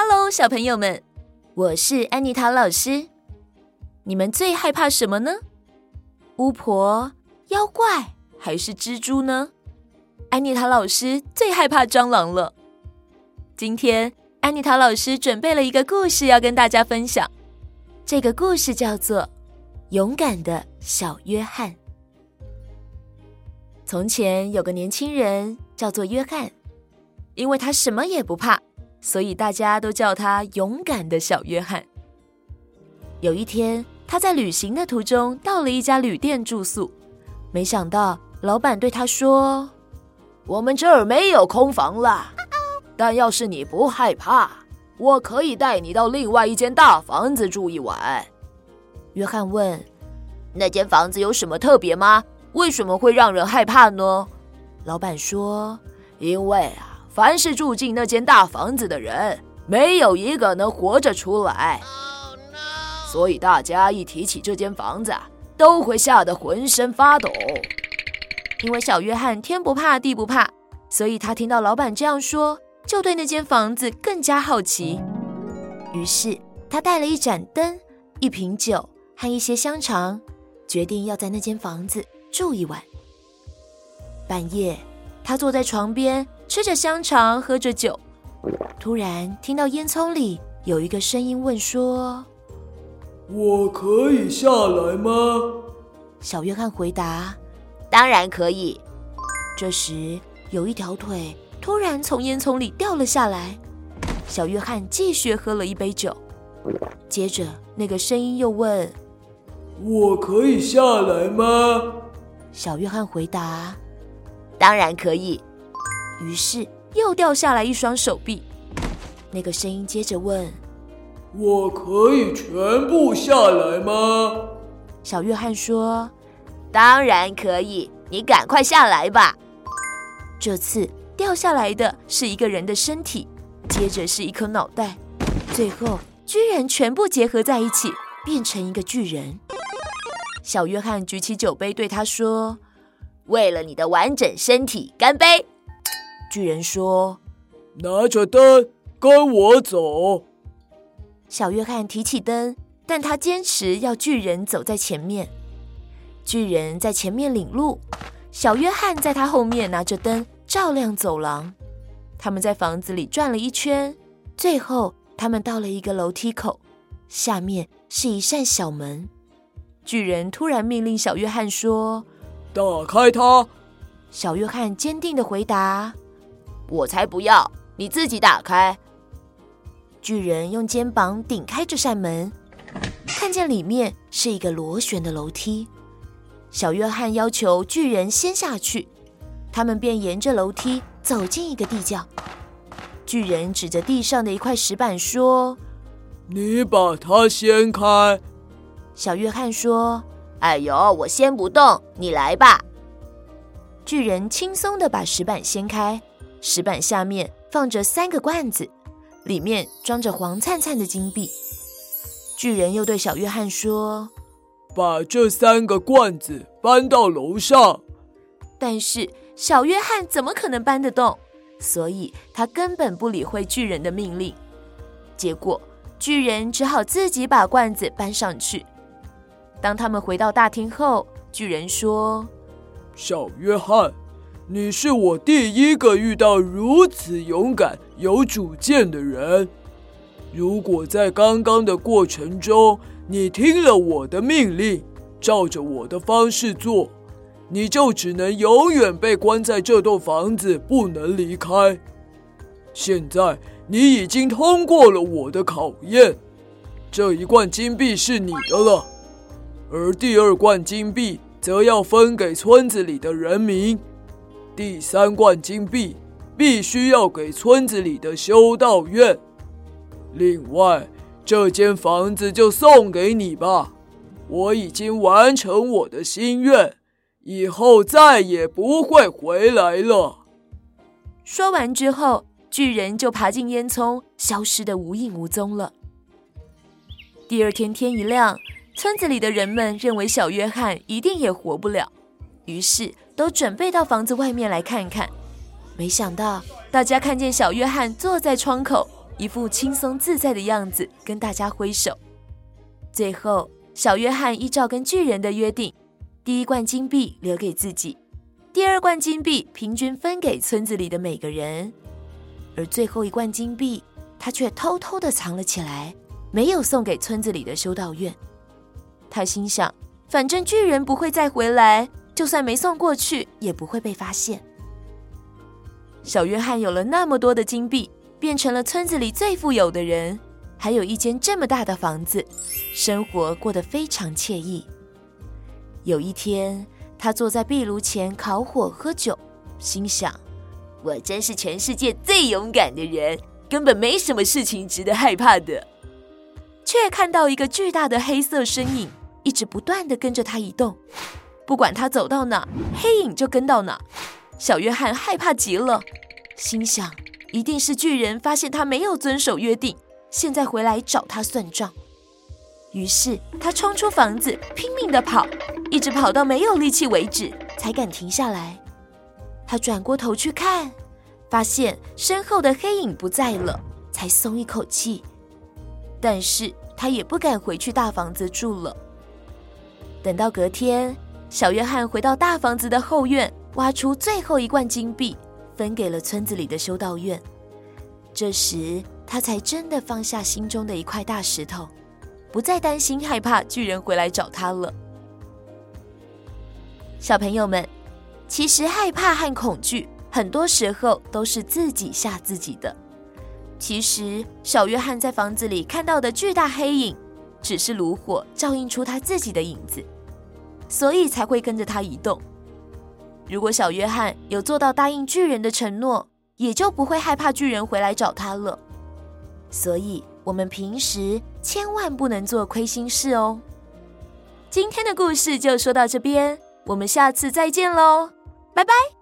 Hello，小朋友们，我是安妮塔老师。你们最害怕什么呢？巫婆、妖怪还是蜘蛛呢？安妮塔老师最害怕蟑螂了。今天，安妮塔老师准备了一个故事要跟大家分享。这个故事叫做《勇敢的小约翰》。从前有个年轻人叫做约翰，因为他什么也不怕，所以大家都叫他勇敢的小约翰。有一天，他在旅行的途中到了一家旅店住宿，没想到老板对他说：“我们这儿没有空房了，但要是你不害怕，我可以带你到另外一间大房子住一晚。”约翰问：“那间房子有什么特别吗？”为什么会让人害怕呢？老板说：“因为啊，凡是住进那间大房子的人，没有一个能活着出来。所以大家一提起这间房子，都会吓得浑身发抖。因为小约翰天不怕地不怕，所以他听到老板这样说，就对那间房子更加好奇。于是他带了一盏灯、一瓶酒和一些香肠，决定要在那间房子。”住一晚。半夜，他坐在床边，吃着香肠，喝着酒。突然听到烟囱里有一个声音问说：“我可以下来吗？”小约翰回答：“当然可以。”这时，有一条腿突然从烟囱里掉了下来。小约翰继续喝了一杯酒。接着，那个声音又问：“我可以下来吗？”小约翰回答：“当然可以。”于是又掉下来一双手臂。那个声音接着问：“我可以全部下来吗？”小约翰说：“当然可以，你赶快下来吧。”这次掉下来的是一个人的身体，接着是一颗脑袋，最后居然全部结合在一起，变成一个巨人。小约翰举起酒杯，对他说：“为了你的完整身体，干杯！”巨人说：“拿着灯，跟我走。”小约翰提起灯，但他坚持要巨人走在前面。巨人在前面领路，小约翰在他后面拿着灯照亮走廊。他们在房子里转了一圈，最后他们到了一个楼梯口，下面是一扇小门。巨人突然命令小约翰说：“打开它。”小约翰坚定的回答：“我才不要，你自己打开。”巨人用肩膀顶开这扇门，看见里面是一个螺旋的楼梯。小约翰要求巨人先下去，他们便沿着楼梯走进一个地窖。巨人指着地上的一块石板说：“你把它掀开。”小约翰说：“哎呦，我掀不动，你来吧。”巨人轻松地把石板掀开，石板下面放着三个罐子，里面装着黄灿灿的金币。巨人又对小约翰说：“把这三个罐子搬到楼上。”但是小约翰怎么可能搬得动？所以他根本不理会巨人的命令。结果巨人只好自己把罐子搬上去。当他们回到大厅后，巨人说：“小约翰，你是我第一个遇到如此勇敢、有主见的人。如果在刚刚的过程中，你听了我的命令，照着我的方式做，你就只能永远被关在这栋房子，不能离开。现在你已经通过了我的考验，这一罐金币是你的了。”而第二罐金币则要分给村子里的人民，第三罐金币必须要给村子里的修道院。另外，这间房子就送给你吧。我已经完成我的心愿，以后再也不会回来了。说完之后，巨人就爬进烟囱，消失得无影无踪了。第二天天一亮。村子里的人们认为小约翰一定也活不了，于是都准备到房子外面来看看。没想到，大家看见小约翰坐在窗口，一副轻松自在的样子，跟大家挥手。最后，小约翰依照跟巨人的约定，第一罐金币留给自己，第二罐金币平均分给村子里的每个人，而最后一罐金币，他却偷偷的藏了起来，没有送给村子里的修道院。他心想，反正巨人不会再回来，就算没送过去，也不会被发现。小约翰有了那么多的金币，变成了村子里最富有的人，还有一间这么大的房子，生活过得非常惬意。有一天，他坐在壁炉前烤火喝酒，心想：“我真是全世界最勇敢的人，根本没什么事情值得害怕的。”却看到一个巨大的黑色身影，一直不断地跟着他移动，不管他走到哪，黑影就跟到哪。小约翰害怕极了，心想：一定是巨人发现他没有遵守约定，现在回来找他算账。于是他冲出房子，拼命地跑，一直跑到没有力气为止，才敢停下来。他转过头去看，发现身后的黑影不在了，才松一口气。但是他也不敢回去大房子住了。等到隔天，小约翰回到大房子的后院，挖出最后一罐金币，分给了村子里的修道院。这时，他才真的放下心中的一块大石头，不再担心害怕巨人回来找他了。小朋友们，其实害怕和恐惧，很多时候都是自己吓自己的。其实，小约翰在房子里看到的巨大黑影，只是炉火照映出他自己的影子，所以才会跟着他移动。如果小约翰有做到答应巨人的承诺，也就不会害怕巨人回来找他了。所以，我们平时千万不能做亏心事哦。今天的故事就说到这边，我们下次再见喽，拜拜。